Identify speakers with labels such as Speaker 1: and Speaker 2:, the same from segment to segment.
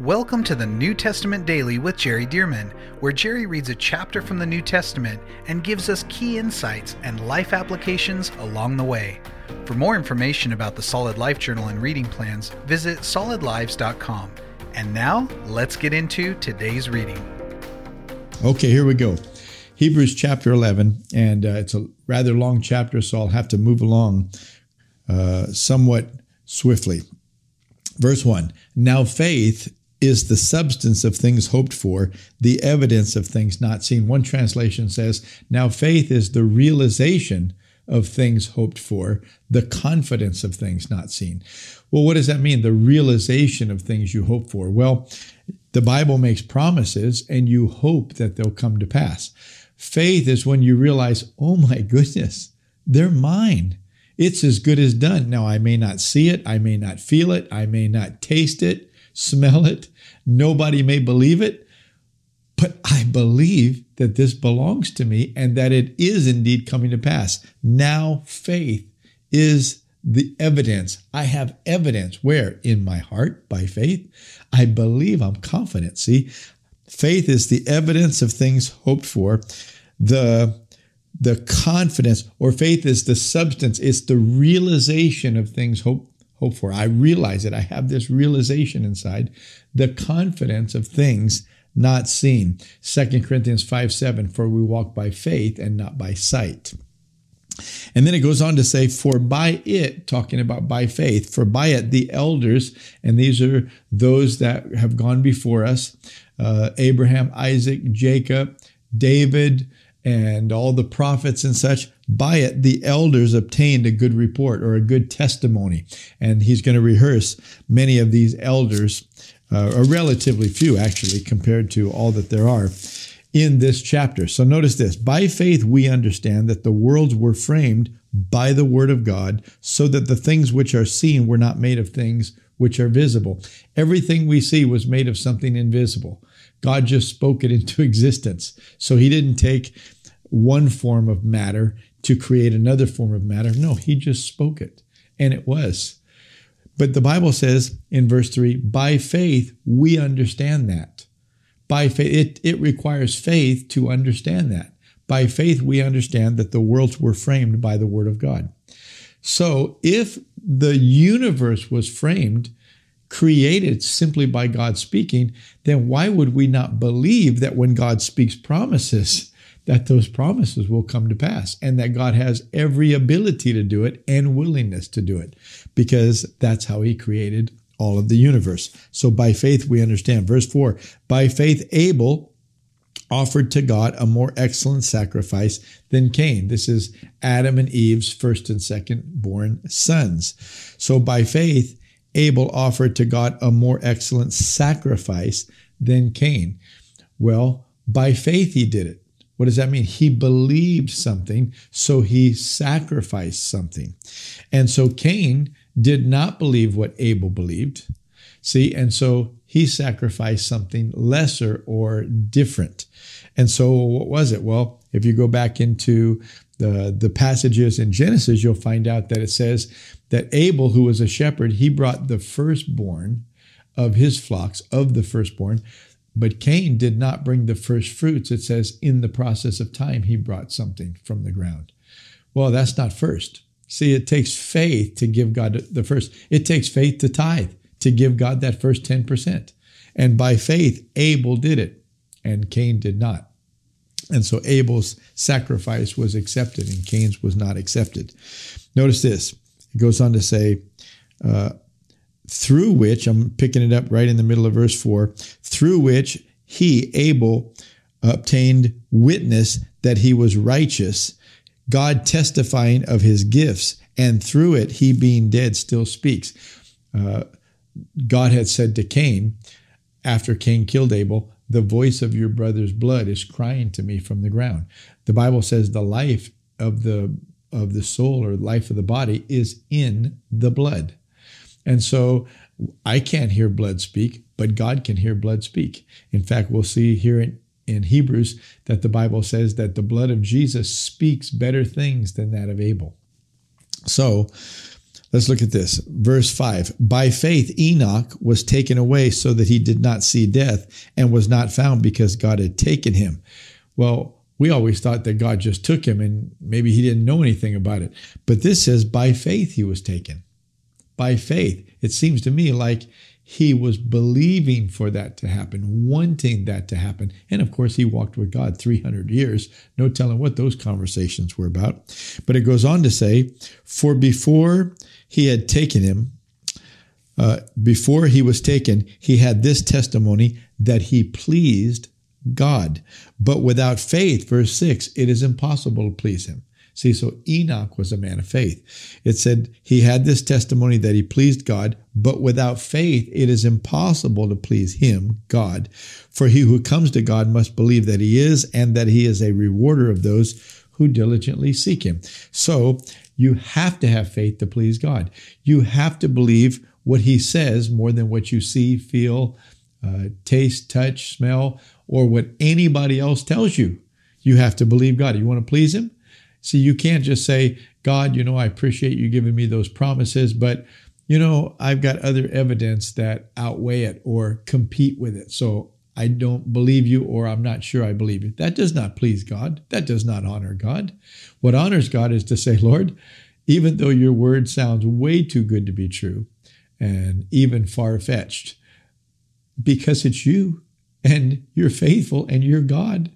Speaker 1: Welcome to the New Testament Daily with Jerry Dirmann, where Jerry reads a chapter from the New Testament and gives us key insights and life applications along the way. For more information about the Solid Life Journal and reading plans, visit solidlives.com. And now, let's get into today's reading.
Speaker 2: Okay, here we go. Hebrews chapter 11, and uh, it's a rather long chapter, so I'll have to move along uh, somewhat swiftly. Verse 1 Now faith is the substance of things hoped for, the evidence of things not seen. One translation says, Now faith is the realization of things hoped for, the confidence of things not seen. Well, what does that mean? The realization of things you hope for. Well, the Bible makes promises and you hope that they'll come to pass. Faith is when you realize, oh my goodness, they're mine. It's as good as done. Now, I may not see it, I may not feel it, I may not taste it, smell it, Nobody may believe it, but I believe that this belongs to me and that it is indeed coming to pass. Now, faith is the evidence. I have evidence where? In my heart, by faith. I believe, I'm confident. See, faith is the evidence of things hoped for. The the confidence or faith is the substance it's the realization of things hoped hope for. I realize it. I have this realization inside, the confidence of things not seen. 2 Corinthians 5 7, for we walk by faith and not by sight. And then it goes on to say, For by it, talking about by faith, for by it the elders, and these are those that have gone before us uh, Abraham, Isaac, Jacob, David, and all the prophets and such, by it the elders obtained a good report or a good testimony. And he's going to rehearse many of these elders, uh, or relatively few actually, compared to all that there are in this chapter. So notice this by faith we understand that the worlds were framed by the word of God, so that the things which are seen were not made of things which are visible. Everything we see was made of something invisible. God just spoke it into existence. So he didn't take one form of matter to create another form of matter. No, he just spoke it, and it was. But the Bible says in verse 3 by faith, we understand that. By faith, it, it requires faith to understand that. By faith, we understand that the worlds were framed by the Word of God. So if the universe was framed, created simply by God speaking, then why would we not believe that when God speaks promises, that those promises will come to pass and that God has every ability to do it and willingness to do it because that's how he created all of the universe. So by faith, we understand. Verse 4 By faith, Abel offered to God a more excellent sacrifice than Cain. This is Adam and Eve's first and second born sons. So by faith, Abel offered to God a more excellent sacrifice than Cain. Well, by faith, he did it. What does that mean? He believed something, so he sacrificed something. And so Cain did not believe what Abel believed. See, and so he sacrificed something lesser or different. And so what was it? Well, if you go back into the, the passages in Genesis, you'll find out that it says that Abel, who was a shepherd, he brought the firstborn of his flocks, of the firstborn, but Cain did not bring the first fruits. It says, in the process of time, he brought something from the ground. Well, that's not first. See, it takes faith to give God the first. It takes faith to tithe, to give God that first 10%. And by faith, Abel did it, and Cain did not. And so Abel's sacrifice was accepted, and Cain's was not accepted. Notice this. It goes on to say, uh, through which, I'm picking it up right in the middle of verse 4, through which he, Abel, obtained witness that he was righteous, God testifying of his gifts, and through it, he being dead still speaks. Uh, God had said to Cain, after Cain killed Abel, the voice of your brother's blood is crying to me from the ground. The Bible says the life of the of the soul or life of the body is in the blood. And so I can't hear blood speak, but God can hear blood speak. In fact, we'll see here in, in Hebrews that the Bible says that the blood of Jesus speaks better things than that of Abel. So Let's look at this. Verse 5 By faith, Enoch was taken away so that he did not see death and was not found because God had taken him. Well, we always thought that God just took him and maybe he didn't know anything about it. But this says, by faith he was taken. By faith. It seems to me like he was believing for that to happen, wanting that to happen. And of course, he walked with God 300 years. No telling what those conversations were about. But it goes on to say, For before he had taken him, uh, before he was taken, he had this testimony that he pleased God. But without faith, verse 6, it is impossible to please him. See, so Enoch was a man of faith. It said he had this testimony that he pleased God, but without faith, it is impossible to please him, God. For he who comes to God must believe that he is, and that he is a rewarder of those who diligently seek him. So you have to have faith to please God. You have to believe what he says more than what you see, feel, uh, taste, touch, smell, or what anybody else tells you. You have to believe God. You want to please him? See, you can't just say, God, you know, I appreciate you giving me those promises, but, you know, I've got other evidence that outweigh it or compete with it. So I don't believe you or I'm not sure I believe you. That does not please God. That does not honor God. What honors God is to say, Lord, even though your word sounds way too good to be true and even far fetched, because it's you and you're faithful and you're God,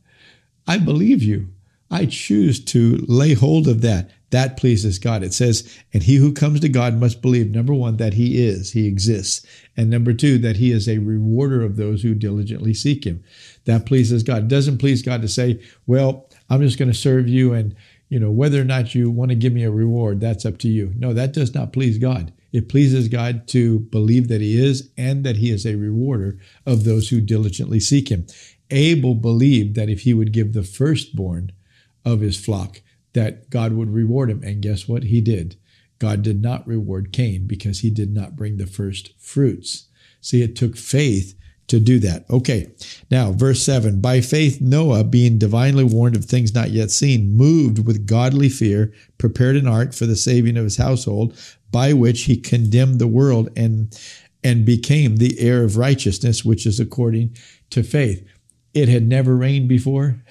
Speaker 2: I believe you. I choose to lay hold of that. That pleases God. It says, and he who comes to God must believe, number one, that he is, he exists. And number two, that he is a rewarder of those who diligently seek him. That pleases God. It doesn't please God to say, well, I'm just going to serve you and, you know, whether or not you want to give me a reward, that's up to you. No, that does not please God. It pleases God to believe that he is and that he is a rewarder of those who diligently seek him. Abel believed that if he would give the firstborn of his flock, that God would reward him. And guess what? He did. God did not reward Cain because he did not bring the first fruits. See, it took faith to do that. Okay, now verse 7 By faith, Noah, being divinely warned of things not yet seen, moved with godly fear, prepared an ark for the saving of his household, by which he condemned the world and, and became the heir of righteousness, which is according to faith. It had never rained before.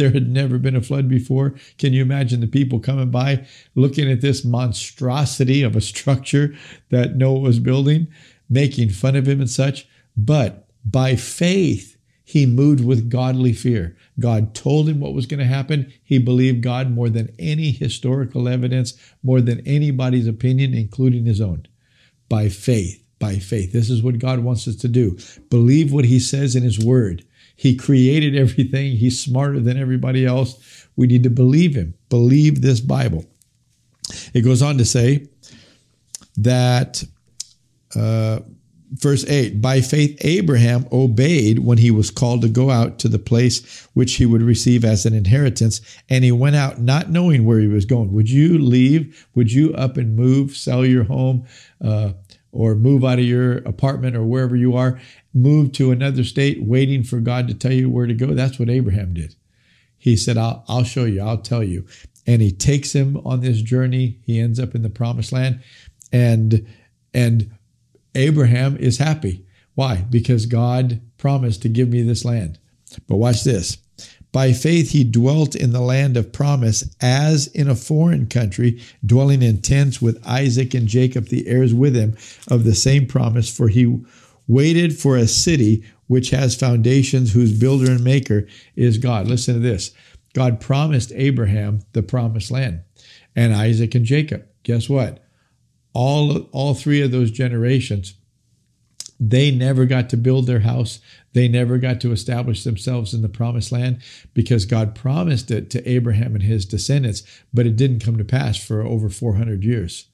Speaker 2: There had never been a flood before. Can you imagine the people coming by looking at this monstrosity of a structure that Noah was building, making fun of him and such? But by faith, he moved with godly fear. God told him what was going to happen. He believed God more than any historical evidence, more than anybody's opinion, including his own. By faith, by faith. This is what God wants us to do. Believe what he says in his word. He created everything. He's smarter than everybody else. We need to believe him. Believe this Bible. It goes on to say that, uh, verse 8 By faith, Abraham obeyed when he was called to go out to the place which he would receive as an inheritance, and he went out not knowing where he was going. Would you leave? Would you up and move, sell your home? Uh, or move out of your apartment or wherever you are move to another state waiting for God to tell you where to go. That's what Abraham did. He said, I'll, I'll show you, I'll tell you. And he takes him on this journey. He ends up in the promised land. And and Abraham is happy. Why? Because God promised to give me this land. But watch this. By faith, he dwelt in the land of promise as in a foreign country, dwelling in tents with Isaac and Jacob, the heirs with him of the same promise, for he waited for a city which has foundations, whose builder and maker is God. Listen to this God promised Abraham the promised land and Isaac and Jacob. Guess what? All, all three of those generations, they never got to build their house. They never got to establish themselves in the promised land because God promised it to Abraham and his descendants, but it didn't come to pass for over 400 years.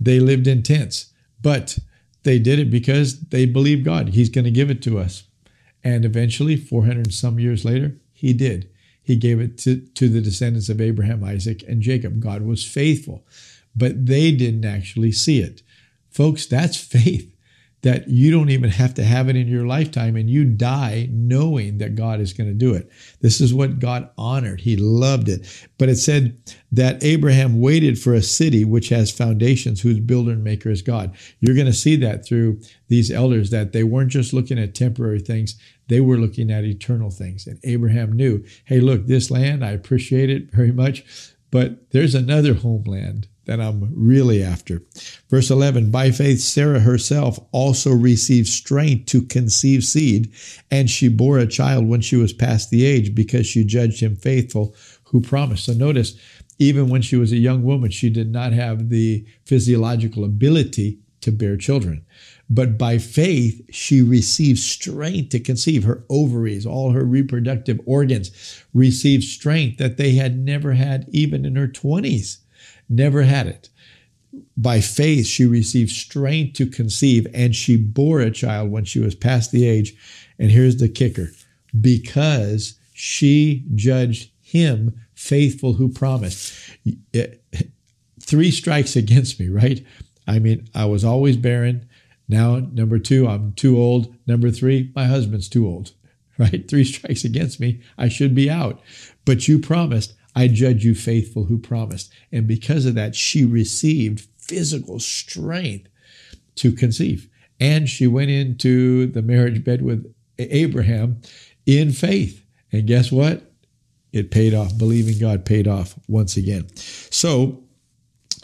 Speaker 2: They lived in tents, but they did it because they believed God. He's going to give it to us. And eventually, 400 some years later, he did. He gave it to, to the descendants of Abraham, Isaac, and Jacob. God was faithful, but they didn't actually see it. Folks, that's faith. That you don't even have to have it in your lifetime and you die knowing that God is going to do it. This is what God honored. He loved it. But it said that Abraham waited for a city which has foundations, whose builder and maker is God. You're going to see that through these elders that they weren't just looking at temporary things, they were looking at eternal things. And Abraham knew, hey, look, this land, I appreciate it very much, but there's another homeland that I'm really after. Verse 11 By faith, Sarah herself also received strength to conceive seed, and she bore a child when she was past the age because she judged him faithful who promised. So notice, even when she was a young woman, she did not have the physiological ability to bear children. But by faith, she received strength to conceive. Her ovaries, all her reproductive organs received strength that they had never had even in her 20s never had it. By faith, she received strength to conceive, and she bore a child when she was past the age. And here's the kicker because she judged him faithful who promised. Eh, three strikes against me, right? I mean, I was always barren. Now, number two, I'm too old. Number three, my husband's too old, right? Three strikes against me. I should be out. But you promised I judge you faithful who promised. And because of that, she received physical strength to conceive. And she went into the marriage bed with Abraham in faith. And guess what? It paid off. Believing God paid off once again. So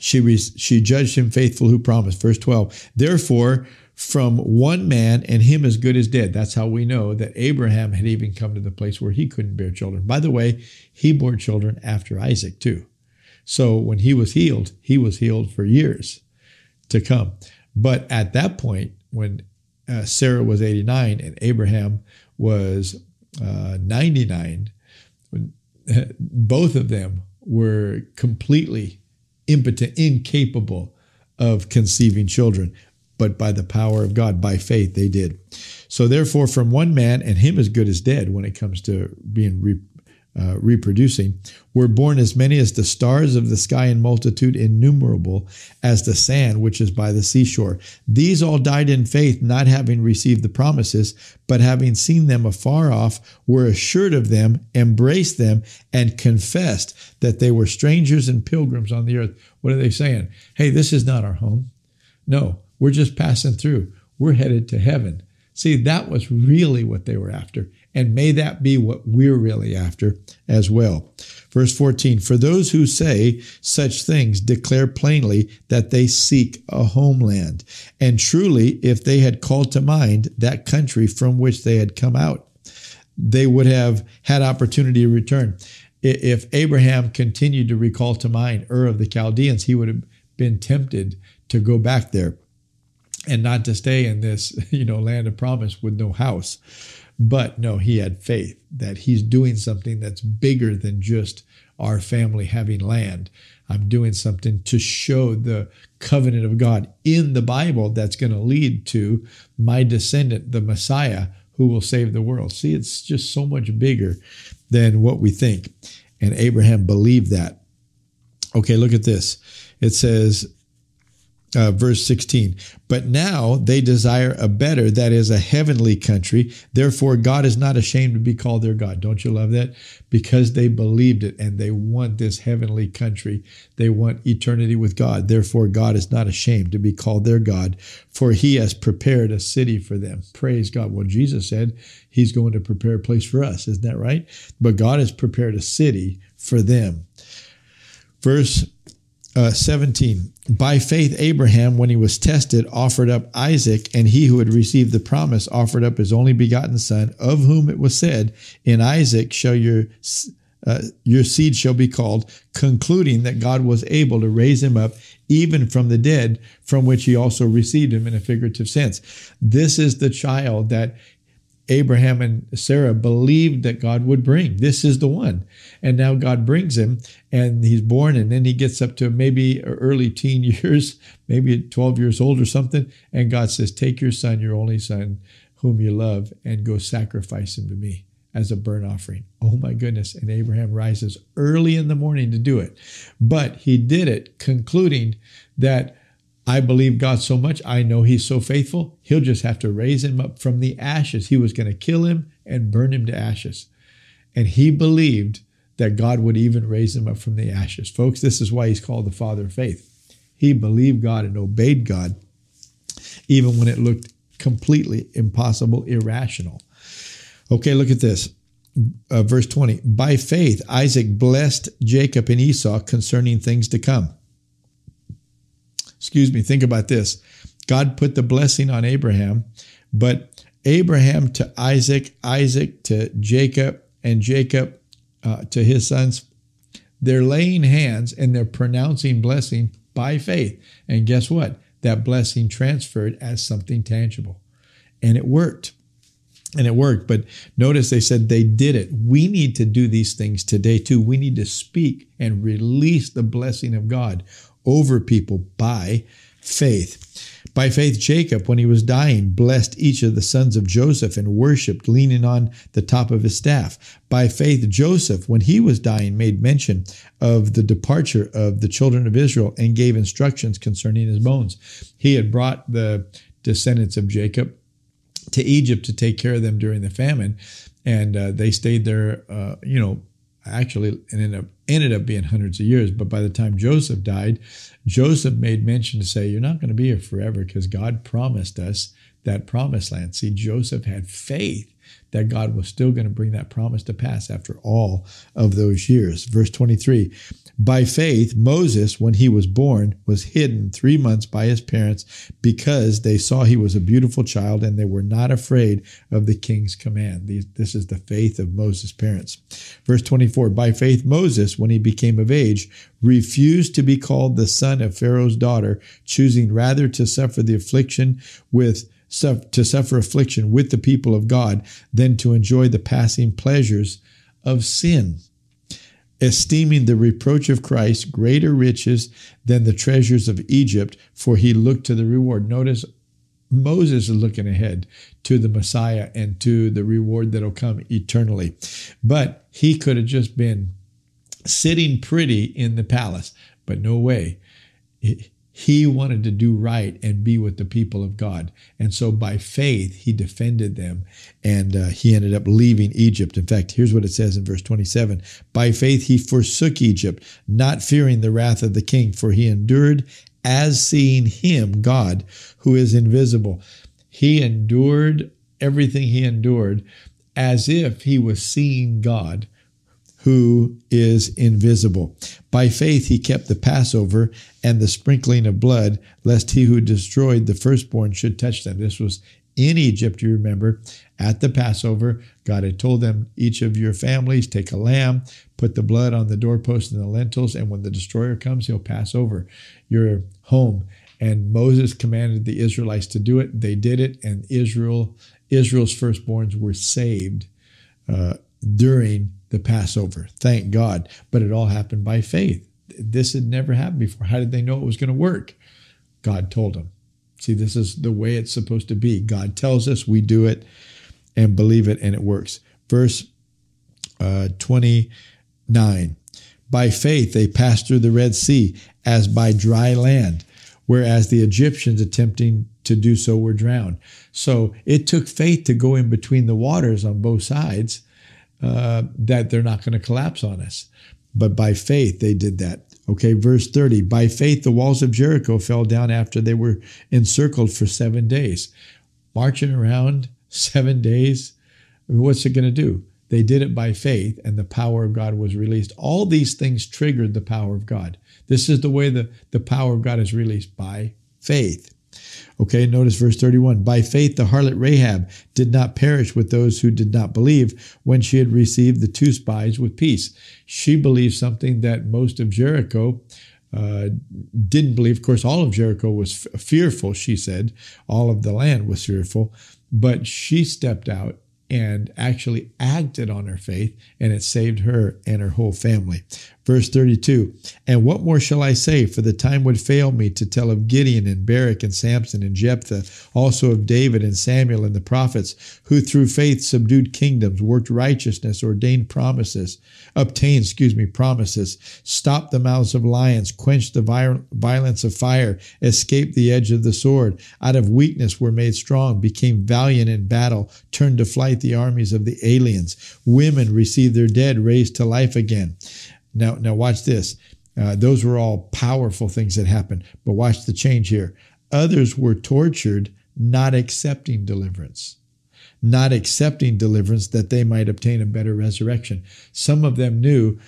Speaker 2: she, she judged him faithful who promised. Verse 12. Therefore, from one man and him as good as dead. That's how we know that Abraham had even come to the place where he couldn't bear children. By the way, he bore children after Isaac too. So when he was healed, he was healed for years to come. But at that point, when uh, Sarah was 89 and Abraham was uh, 99, when, uh, both of them were completely impotent, incapable of conceiving children but by the power of God, by faith, they did. So, therefore, from one man, and him as good as dead when it comes to being re, uh, reproducing, were born as many as the stars of the sky in multitude, innumerable as the sand which is by the seashore. These all died in faith, not having received the promises, but having seen them afar off, were assured of them, embraced them, and confessed that they were strangers and pilgrims on the earth. What are they saying? Hey, this is not our home. No, we're just passing through. We're headed to heaven. See, that was really what they were after. And may that be what we're really after as well. Verse 14 For those who say such things declare plainly that they seek a homeland. And truly, if they had called to mind that country from which they had come out, they would have had opportunity to return. If Abraham continued to recall to mind Ur of the Chaldeans, he would have been tempted to go back there and not to stay in this, you know, land of promise with no house. But no, he had faith that he's doing something that's bigger than just our family having land. I'm doing something to show the covenant of God in the Bible that's going to lead to my descendant, the Messiah, who will save the world. See, it's just so much bigger than what we think. And Abraham believed that. Okay, look at this. It says, uh, verse 16. But now they desire a better, that is, a heavenly country. Therefore, God is not ashamed to be called their God. Don't you love that? Because they believed it and they want this heavenly country. They want eternity with God. Therefore, God is not ashamed to be called their God, for he has prepared a city for them. Praise God. Well, Jesus said he's going to prepare a place for us. Isn't that right? But God has prepared a city for them. Verse uh, 17 by faith abraham when he was tested offered up isaac and he who had received the promise offered up his only begotten son of whom it was said in isaac shall your uh, your seed shall be called concluding that god was able to raise him up even from the dead from which he also received him in a figurative sense. This is the child that Abraham and Sarah believed that God would bring. This is the one. And now God brings him and he's born and then he gets up to maybe early teen years, maybe 12 years old or something. And God says, Take your son, your only son, whom you love, and go sacrifice him to me as a burnt offering. Oh my goodness. And Abraham rises early in the morning to do it. But he did it concluding that I believe God so much. I know He's so faithful. He'll just have to raise him up from the ashes. He was going to kill him and burn him to ashes. And he believed that God would even raise him up from the ashes. Folks, this is why he's called the father of faith. He believed God and obeyed God, even when it looked completely impossible, irrational. Okay, look at this. Uh, verse 20. By faith, Isaac blessed Jacob and Esau concerning things to come. Excuse me, think about this. God put the blessing on Abraham, but Abraham to Isaac, Isaac to Jacob, and Jacob uh, to his sons, they're laying hands and they're pronouncing blessing by faith. And guess what? That blessing transferred as something tangible. And it worked. And it worked. But notice they said they did it. We need to do these things today too. We need to speak and release the blessing of God over people by faith. By faith, Jacob, when he was dying, blessed each of the sons of Joseph and worshiped, leaning on the top of his staff. By faith, Joseph, when he was dying, made mention of the departure of the children of Israel and gave instructions concerning his bones. He had brought the descendants of Jacob to Egypt to take care of them during the famine, and uh, they stayed there, uh, you know, actually ended up, ended up being hundreds of years. But by the time Joseph died, Joseph made mention to say, You're not going to be here forever because God promised us that promised land. See, Joseph had faith that God was still going to bring that promise to pass after all of those years. Verse 23 By faith, Moses, when he was born, was hidden three months by his parents because they saw he was a beautiful child and they were not afraid of the king's command. This is the faith of Moses' parents. Verse 24 By faith, Moses, when he became of age, refused to be called the son of Pharaoh's daughter, choosing rather to suffer the affliction with to suffer affliction with the people of God than to enjoy the passing pleasures of sin, esteeming the reproach of Christ greater riches than the treasures of Egypt, for he looked to the reward. Notice Moses is looking ahead to the Messiah and to the reward that'll come eternally. But he could have just been sitting pretty in the palace, but no way. Wanted to do right and be with the people of God. And so by faith, he defended them and uh, he ended up leaving Egypt. In fact, here's what it says in verse 27 By faith, he forsook Egypt, not fearing the wrath of the king, for he endured as seeing him, God, who is invisible. He endured everything he endured as if he was seeing God who is invisible. By faith he kept the Passover and the sprinkling of blood, lest he who destroyed the firstborn should touch them. This was in Egypt, you remember, at the Passover. God had told them, each of your families, take a lamb, put the blood on the doorpost and the lentils, and when the destroyer comes, he'll pass over your home. And Moses commanded the Israelites to do it. They did it, and Israel, Israel's firstborns were saved uh, during the Passover. Thank God. But it all happened by faith. This had never happened before. How did they know it was going to work? God told them. See, this is the way it's supposed to be. God tells us, we do it and believe it, and it works. Verse uh, 29 By faith they passed through the Red Sea as by dry land, whereas the Egyptians attempting to do so were drowned. So it took faith to go in between the waters on both sides uh, that they're not going to collapse on us. But by faith, they did that. Okay, verse 30. By faith, the walls of Jericho fell down after they were encircled for seven days. Marching around seven days, what's it going to do? They did it by faith, and the power of God was released. All these things triggered the power of God. This is the way the, the power of God is released by faith. Okay, notice verse 31. By faith, the harlot Rahab did not perish with those who did not believe when she had received the two spies with peace. She believed something that most of Jericho uh, didn't believe. Of course, all of Jericho was f- fearful, she said. All of the land was fearful. But she stepped out and actually acted on her faith, and it saved her and her whole family. Verse 32 And what more shall I say? For the time would fail me to tell of Gideon and Barak and Samson and Jephthah, also of David and Samuel and the prophets, who through faith subdued kingdoms, worked righteousness, ordained promises, obtained, excuse me, promises, stopped the mouths of lions, quenched the violence of fire, escaped the edge of the sword, out of weakness were made strong, became valiant in battle, turned to flight the armies of the aliens. Women received their dead raised to life again. Now, now watch this. Uh, those were all powerful things that happened, but watch the change here. Others were tortured, not accepting deliverance, not accepting deliverance that they might obtain a better resurrection. Some of them knew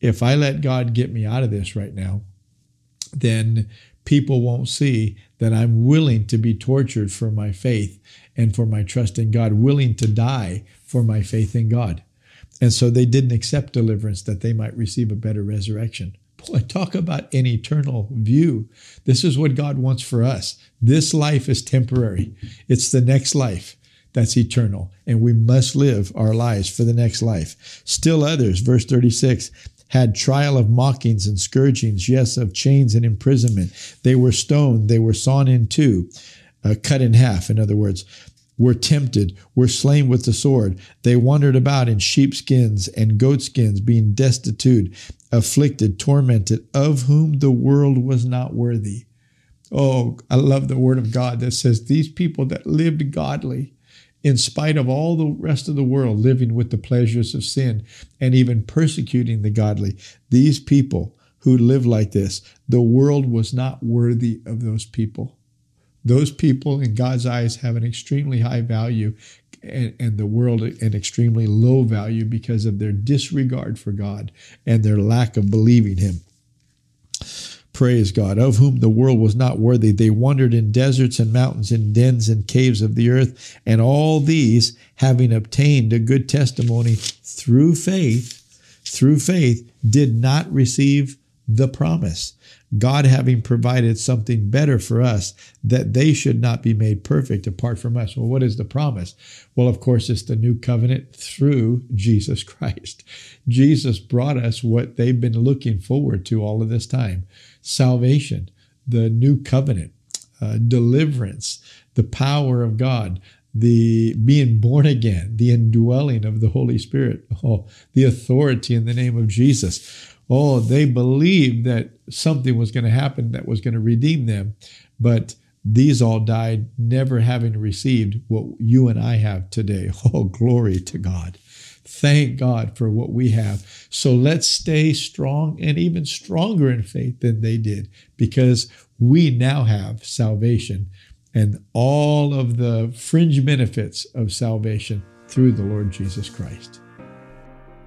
Speaker 2: if I let God get me out of this right now, then people won't see that I'm willing to be tortured for my faith and for my trust in God, willing to die for my faith in God. And so they didn't accept deliverance that they might receive a better resurrection. Boy, talk about an eternal view. This is what God wants for us. This life is temporary, it's the next life that's eternal, and we must live our lives for the next life. Still others, verse 36, had trial of mockings and scourgings, yes, of chains and imprisonment. They were stoned, they were sawn in two, uh, cut in half, in other words were tempted, were slain with the sword. They wandered about in sheepskins and goatskins, being destitute, afflicted, tormented, of whom the world was not worthy. Oh, I love the word of God that says these people that lived godly, in spite of all the rest of the world living with the pleasures of sin and even persecuting the godly, these people who lived like this, the world was not worthy of those people. Those people in God's eyes have an extremely high value and, and, the world an extremely low value because of their disregard for God and their lack of believing Him. Praise God, of whom the world was not worthy. They wandered in deserts and mountains, in dens and caves of the earth, and all these, having obtained a good testimony through faith, through faith, did not receive the promise. God having provided something better for us, that they should not be made perfect apart from us. Well, what is the promise? Well, of course, it's the new covenant through Jesus Christ. Jesus brought us what they've been looking forward to all of this time salvation, the new covenant, uh, deliverance, the power of God, the being born again, the indwelling of the Holy Spirit, oh, the authority in the name of Jesus oh, they believed that something was going to happen that was going to redeem them. But these all died never having received what you and I have today. Oh, glory to God. Thank God for what we have. So let's stay strong and even stronger in faith than they did because we now have salvation and all of the fringe benefits of salvation through the Lord Jesus Christ.